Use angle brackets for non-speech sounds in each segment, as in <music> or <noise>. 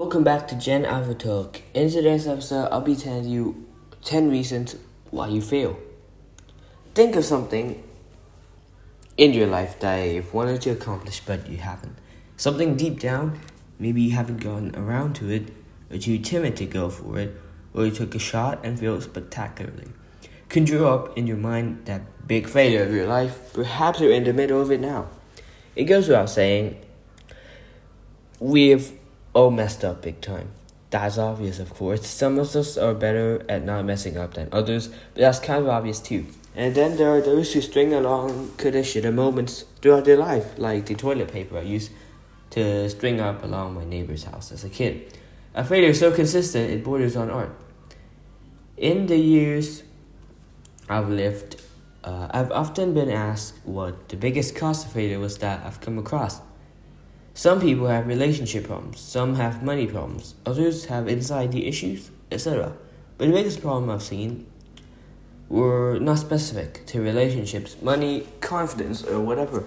Welcome back to Gen Alpha Talk. In today's episode, I'll be telling you 10 reasons why you fail. Think of something in your life that you've wanted to accomplish but you haven't. Something deep down, maybe you haven't gone around to it, or too timid to go for it, or you took a shot and failed spectacularly. Conjure up in your mind that big failure of your life. Perhaps you're in the middle of it now. It goes without saying, we've all messed up big time. That's obvious, of course. Some of us are better at not messing up than others, but that's kind of obvious too. And then there are those who string along shoulda moments throughout their life, like the toilet paper I used to string up along my neighbor's house as a kid. A failure so consistent it borders on art. In the years I've lived, uh, I've often been asked what the biggest cause of failure was that I've come across. Some people have relationship problems, some have money problems, others have anxiety issues, etc. But the biggest problem I've seen were not specific to relationships, money, confidence, or whatever.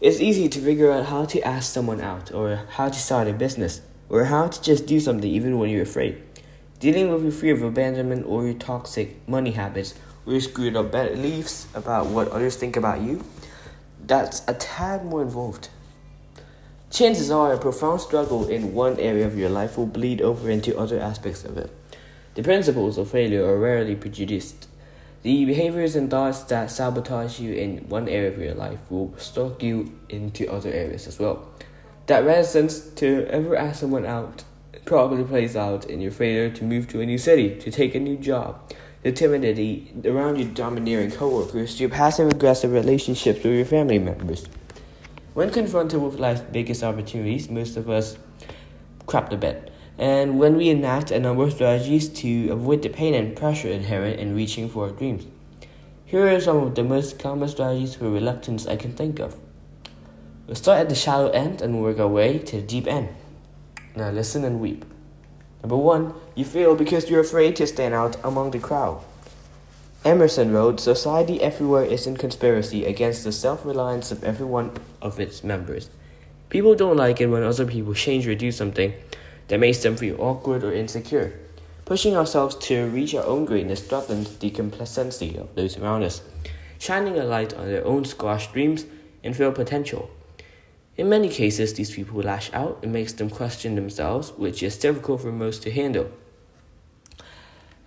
It's easy to figure out how to ask someone out, or how to start a business, or how to just do something even when you're afraid. Dealing with your fear of abandonment or your toxic money habits or your screwed up beliefs about what others think about you, that's a tad more involved. Chances are a profound struggle in one area of your life will bleed over into other aspects of it. The principles of failure are rarely prejudiced. The behaviors and thoughts that sabotage you in one area of your life will stalk you into other areas as well. That reticence to ever ask someone out probably plays out in your failure to move to a new city, to take a new job, the timidity around your domineering coworkers, your passive aggressive relationships with your family members. When confronted with life's biggest opportunities, most of us crap the bed. And when we enact a number of strategies to avoid the pain and pressure inherent in reaching for our dreams. Here are some of the most common strategies for reluctance I can think of. We'll start at the shallow end and work our way to the deep end. Now listen and weep. Number one, you fail because you're afraid to stand out among the crowd. Emerson wrote, Society everywhere is in conspiracy against the self reliance of every one of its members. People don't like it when other people change or do something that makes them feel awkward or insecure. Pushing ourselves to reach our own greatness threatens the complacency of those around us, shining a light on their own squashed dreams and failed potential. In many cases, these people lash out and makes them question themselves, which is difficult for most to handle.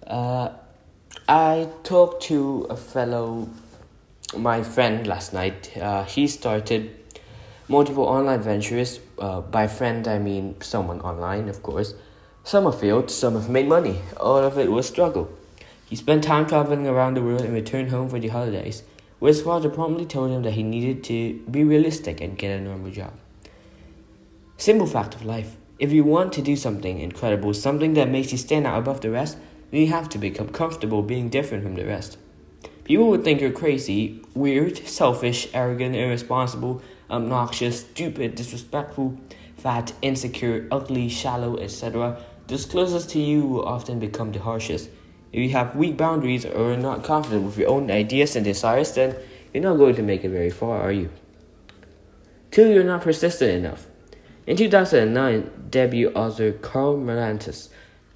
Uh, I talked to a fellow, my friend last night. Uh, he started multiple online ventures. Uh, by friend, I mean someone online, of course. Some have failed, some have made money. All of it was struggle. He spent time traveling around the world and returned home for the holidays, where his father promptly told him that he needed to be realistic and get a normal job. Simple fact of life. If you want to do something incredible, something that makes you stand out above the rest, you have to become comfortable being different from the rest. People would think you're crazy, weird, <laughs> selfish, arrogant, irresponsible, obnoxious, stupid, disrespectful, fat, insecure, ugly, shallow, etc. Those closest to you will often become the harshest. If you have weak boundaries or are not confident with your own ideas and desires, then you're not going to make it very far, are you? Two, you're not persistent enough. In 2009, debut author Karl Marlantes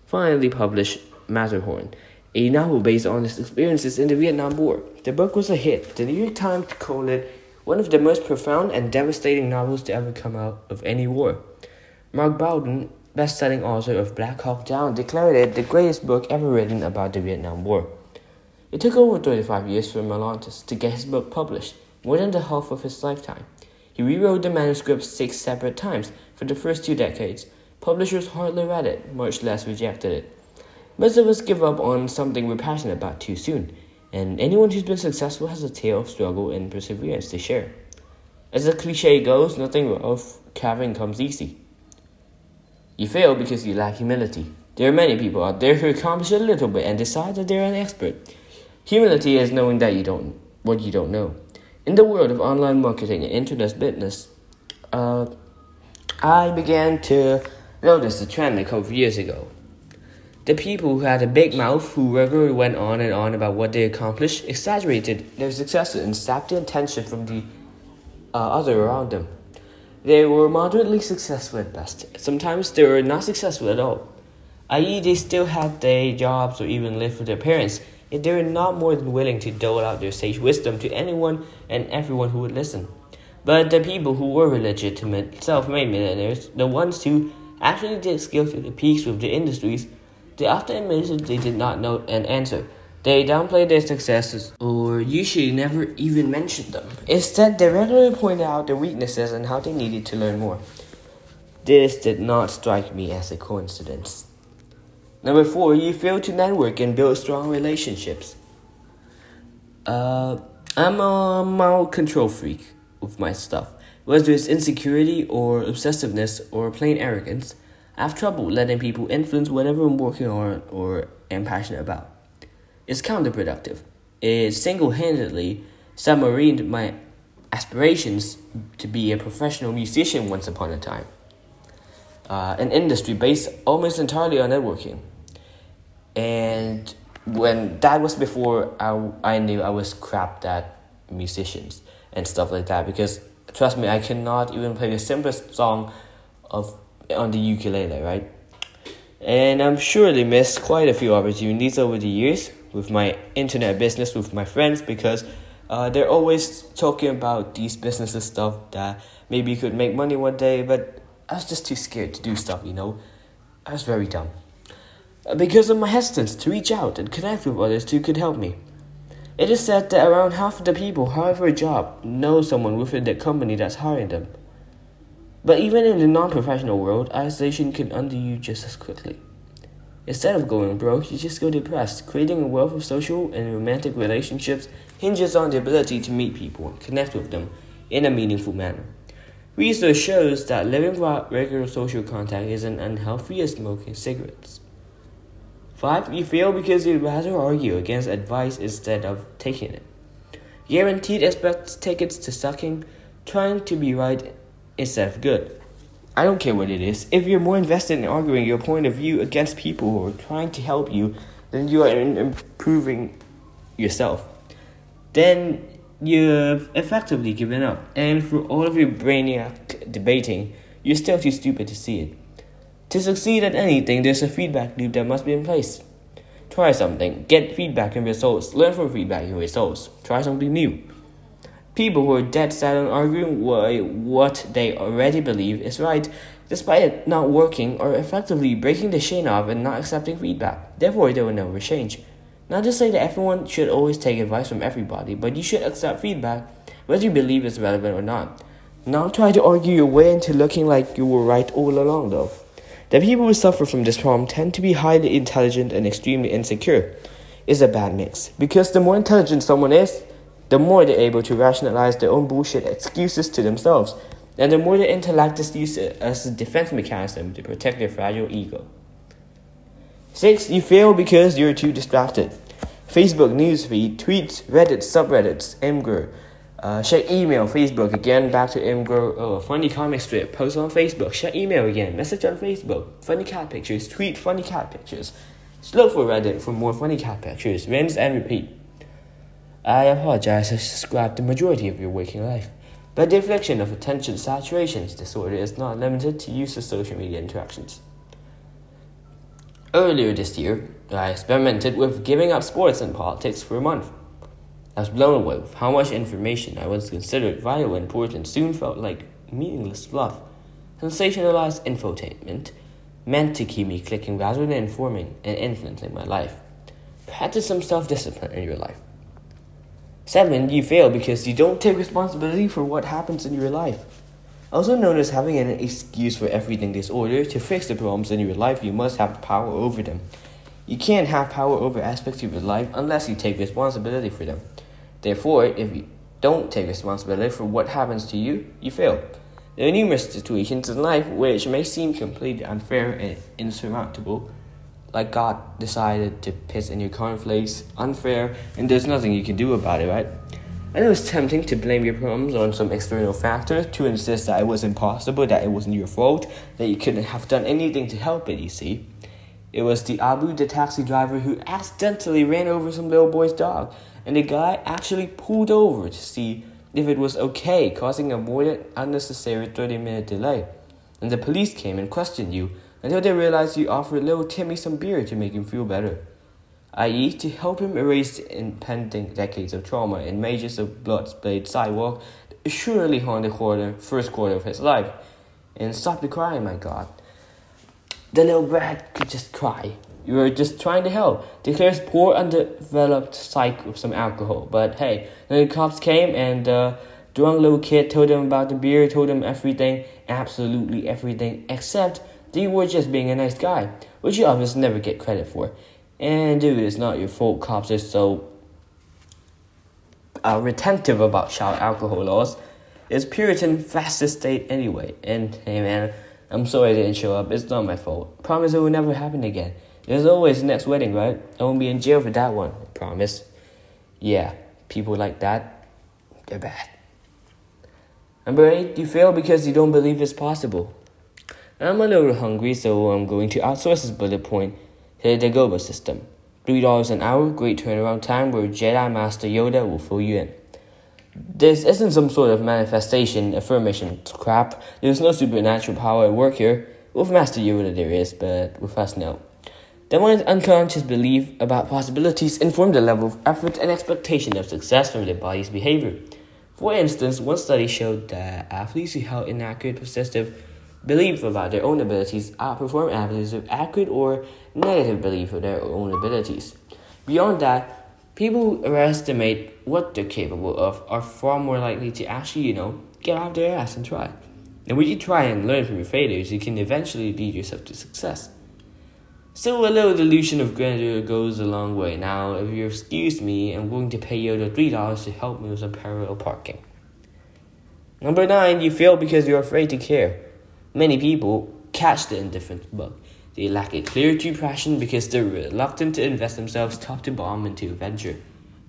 finally published Matterhorn, a novel based on his experiences in the Vietnam War. The book was a hit. The New York Times called it one of the most profound and devastating novels to ever come out of any war. Mark Bowden, best-selling author of Black Hawk Down, declared it the greatest book ever written about the Vietnam War. It took over 35 years for Marlantes to get his book published, more than the half of his lifetime. He rewrote the manuscript six separate times for the first two decades. Publishers hardly read it, much less rejected it. Most of us give up on something we're passionate about too soon, and anyone who's been successful has a tale of struggle and perseverance to share. As the cliche goes, nothing of carving comes easy. You fail because you lack humility. There are many people out there who accomplish a little bit and decide that they're an expert. Humility is knowing that you don't what you don't know. In the world of online marketing and internet business, uh, I began to notice a trend a couple years ago. The people who had a big mouth, who regularly went on and on about what they accomplished, exaggerated their successes and sapped the attention from the uh, other around them. They were moderately successful at best. Sometimes they were not successful at all. I.e., they still had their jobs or even lived with their parents, yet they were not more than willing to dole out their sage wisdom to anyone and everyone who would listen. But the people who were legitimate self made millionaires, the ones who actually did scale to the peaks with the industries, they often admitted they did not know an answer. They downplayed their successes, or usually never even mentioned them. Instead, they regularly pointed out their weaknesses and how they needed to learn more. This did not strike me as a coincidence. Number four, you fail to network and build strong relationships. Uh, I'm a mild control freak with my stuff. Whether it's insecurity or obsessiveness or plain arrogance, I have trouble letting people influence whatever I'm working on or am passionate about It's counterproductive. It single handedly submarined my aspirations to be a professional musician once upon a time. Uh, an industry based almost entirely on networking. And when that was before I, I knew I was crap at musicians and stuff like that because trust me I cannot even play the simplest song of on the ukulele right and I'm sure they missed quite a few opportunities over the years with my internet business with my friends because uh, they're always talking about these businesses stuff that maybe you could make money one day, but I was just too scared to do stuff, you know. I was very dumb. Uh, because of my hesitance to reach out and connect with others who could help me. It is said that around half of the people hired for a job know someone within the company that's hiring them. But even in the non professional world, isolation can undo you just as quickly. Instead of going broke, you just go depressed. Creating a wealth of social and romantic relationships hinges on the ability to meet people and connect with them in a meaningful manner. Research shows that living without regular social contact is as unhealthy as smoking cigarettes. 5. You fail because you'd rather argue against advice instead of taking it. Guaranteed expect tickets to sucking, trying to be right instead of good. I don't care what it is. If you're more invested in arguing your point of view against people who are trying to help you, then you are improving yourself. Then you've effectively given up. And for all of your brainiac debating, you're still too stupid to see it. To succeed at anything, there's a feedback loop that must be in place. Try something, get feedback and results, learn from feedback and results, try something new. People who are dead set on arguing why what they already believe is right, despite it not working or effectively breaking the chain off and not accepting feedback. Therefore, they will never change. Not to say that everyone should always take advice from everybody, but you should accept feedback, whether you believe it's relevant or not. Not try to argue your way into looking like you were right all along, though. The people who suffer from this problem tend to be highly intelligent and extremely insecure. Is a bad mix. Because the more intelligent someone is, the more they're able to rationalize their own bullshit excuses to themselves, and the more their intellect is used as a defense mechanism to protect their fragile ego. 6. You fail because you're too distracted. Facebook newsfeed, tweets, Reddit, subreddits, Imgur. Uh, check email, Facebook again, back to Imgur. Oh, funny comic strip, post on Facebook, check email again, message on Facebook, funny cat pictures, tweet funny cat pictures. Look for Reddit for more funny cat pictures, rinse and repeat. I apologize, I described the majority of your waking life. But the affliction of attention saturation disorder is not limited to use of social media interactions. Earlier this year, I experimented with giving up sports and politics for a month. I was blown away with how much information I once considered vital and important soon felt like meaningless fluff, sensationalized infotainment, meant to keep me clicking rather than informing and influencing my life. Practice some self discipline in your life. Seven, you fail because you don't take responsibility for what happens in your life. Also known as having an excuse for everything disorder, to fix the problems in your life, you must have power over them. You can't have power over aspects of your life unless you take responsibility for them. Therefore, if you don't take responsibility for what happens to you, you fail. There are numerous situations in life which may seem completely unfair and insurmountable, like God decided to piss in your cornflakes, unfair, and there's nothing you can do about it, right? I know it's tempting to blame your problems on some external factor, to insist that it was impossible, that it wasn't your fault, that you couldn't have done anything to help it, you see. It was the Abu, the taxi driver, who accidentally ran over some little boy's dog, and the guy actually pulled over to see if it was okay, causing a more than unnecessary 30 minute delay. And the police came and questioned you until they realized you offered little Timmy some beer to make him feel better, i.e., to help him erase impending decades of trauma and majors of blood splayed sidewalk that surely haunt the quarter, first quarter of his life. And stop the crying, my god. The little brat could just cry. You were just trying to help. Declares poor, undeveloped psych with some alcohol. But hey, then the cops came and the uh, drunk little kid told them about the beer, told them everything, absolutely everything, except that you were just being a nice guy, which you obviously never get credit for. And dude, it's not your fault cops are so uh, retentive about child alcohol laws. It's Puritan fascist state anyway. And hey man, I'm sorry I didn't show up. It's not my fault. Promise it will never happen again. There's always the next wedding, right? I won't be in jail for that one. Promise. Yeah, people like that, they're bad. Number eight, you fail because you don't believe it's possible. I'm a little hungry, so I'm going to outsource this bullet point to the Dagobah system. $3 an hour, great turnaround time where Jedi Master Yoda will fill you in. This isn't some sort of manifestation, affirmation crap. There's no supernatural power at work here. With Master Yoda there is, but with us no. Then one's unconscious belief about possibilities inform the level of effort and expectation of success from their body's behavior. For instance, one study showed that athletes who held inaccurate, persistent belief about their own abilities outperform athletes with accurate or negative belief of their own abilities. Beyond that, people who overestimate what they're capable of are far more likely to actually, you know, get out their ass and try. And when you try and learn from your failures, you can eventually lead yourself to success. Still, a little delusion of grandeur goes a long way. Now, if you excuse me, I'm going to pay you the $3 to help me with some parallel parking. Number 9, you fail because you're afraid to care. Many people catch the indifference bug. They lack a clear true passion because they're reluctant to invest themselves top to bottom into a venture,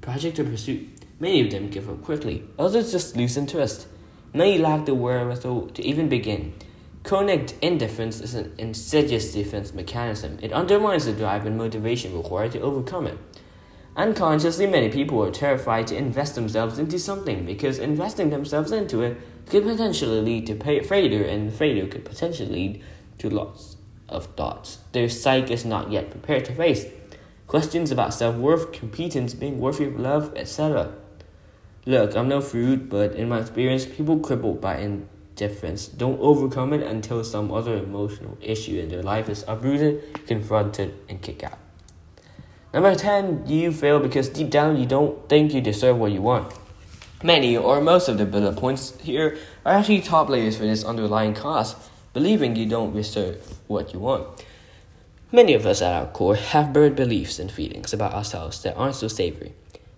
project, or pursuit. Many of them give up quickly, others just lose interest. Many lack the wherewithal to even begin. Chronic indifference is an insidious defense mechanism. It undermines the drive and motivation required to overcome it. Unconsciously, many people are terrified to invest themselves into something because investing themselves into it could potentially lead to failure, and failure could potentially lead to lots of thoughts their psyche is not yet prepared to face. Questions about self worth, competence, being worthy of love, etc. Look, I'm no fruit, but in my experience, people crippled by indifference Don't overcome it until some other emotional issue in their life is uprooted, confronted, and kicked out. Number 10, you fail because deep down you don't think you deserve what you want. Many or most of the bullet points here are actually top layers for this underlying cause, believing you don't deserve what you want. Many of us at our core have buried beliefs and feelings about ourselves that aren't so savory.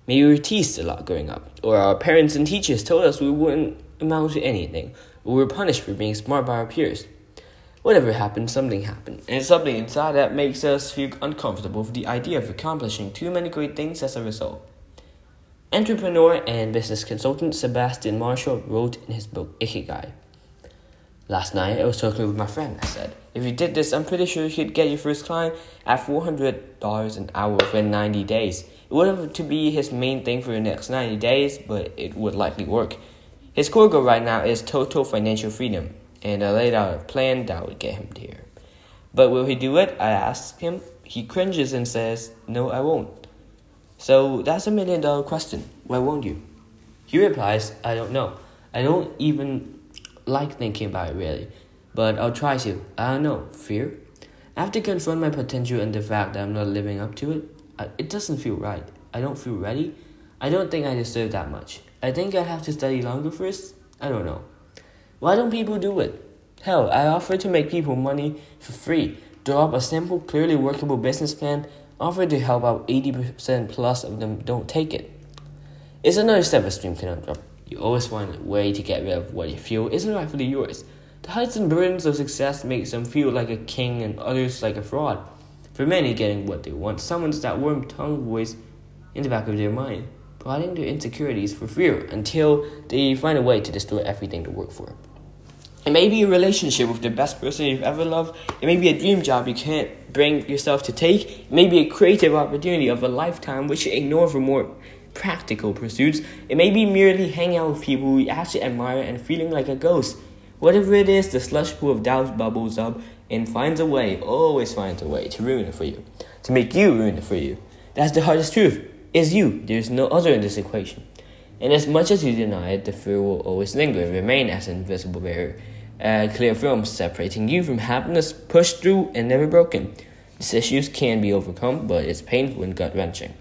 Maybe we were teased a lot growing up, or our parents and teachers told us we wouldn't amount to anything, we were punished for being smart by our peers. Whatever happened, something happened, and it's something inside that makes us feel uncomfortable with the idea of accomplishing too many great things as a result. Entrepreneur and business consultant Sebastian Marshall wrote in his book Ikigai. Last night, I was talking with my friend. I said, if you did this, I'm pretty sure you could get your first client at $400 an hour within 90 days. It wouldn't have to be his main thing for the next 90 days, but it would likely work. His core goal right now is total financial freedom, and I laid out a plan that would get him there. But will he do it? I asked him. He cringes and says, No, I won't. So that's a million dollar question. Why won't you? He replies, I don't know. I don't even like thinking about it really, but I'll try to. I don't know. Fear? I have to confront my potential and the fact that I'm not living up to it. It doesn't feel right. I don't feel ready. I don't think I deserve that much. I think I have to study longer first. I don't know. Why don't people do it? Hell, I offer to make people money for free, draw up a simple, clearly workable business plan, offer to help out 80% plus of them don't take it. It's another step of stream conundrum. You always find a way to get rid of what you feel isn't rightfully yours. The heights and burdens of success make some feel like a king and others like a fraud. For many, getting what they want summons that warm tongue voice in the back of their mind plotting their insecurities for fear until they find a way to destroy everything to work for. It may be a relationship with the best person you've ever loved. It may be a dream job you can't bring yourself to take. It may be a creative opportunity of a lifetime which you ignore for more practical pursuits. It may be merely hanging out with people you actually admire and feeling like a ghost. Whatever it is, the slush pool of doubt bubbles up and finds a way, always finds a way to ruin it for you, to make you ruin it for you. That's the hardest truth. Is you. There's no other in this equation. And as much as you deny it, the fear will always linger and remain as an invisible barrier, a clear film separating you from happiness, pushed through and never broken. These issues can be overcome, but it's painful and gut wrenching.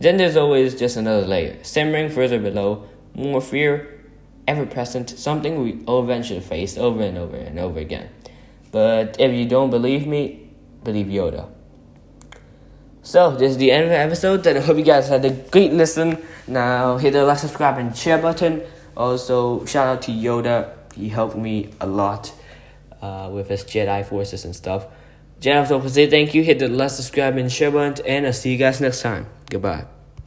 Then there's always just another layer, simmering further below, more fear, ever present, something we all eventually face over and over and over again. But if you don't believe me, believe Yoda. So, this is the end of the episode, and I hope you guys had a great listen. Now, hit the like, subscribe, and share button. Also, shout out to Yoda. He helped me a lot uh, with his Jedi forces and stuff. Jedi, so say thank you. Hit the like, subscribe, and share button, and I'll see you guys next time. Goodbye.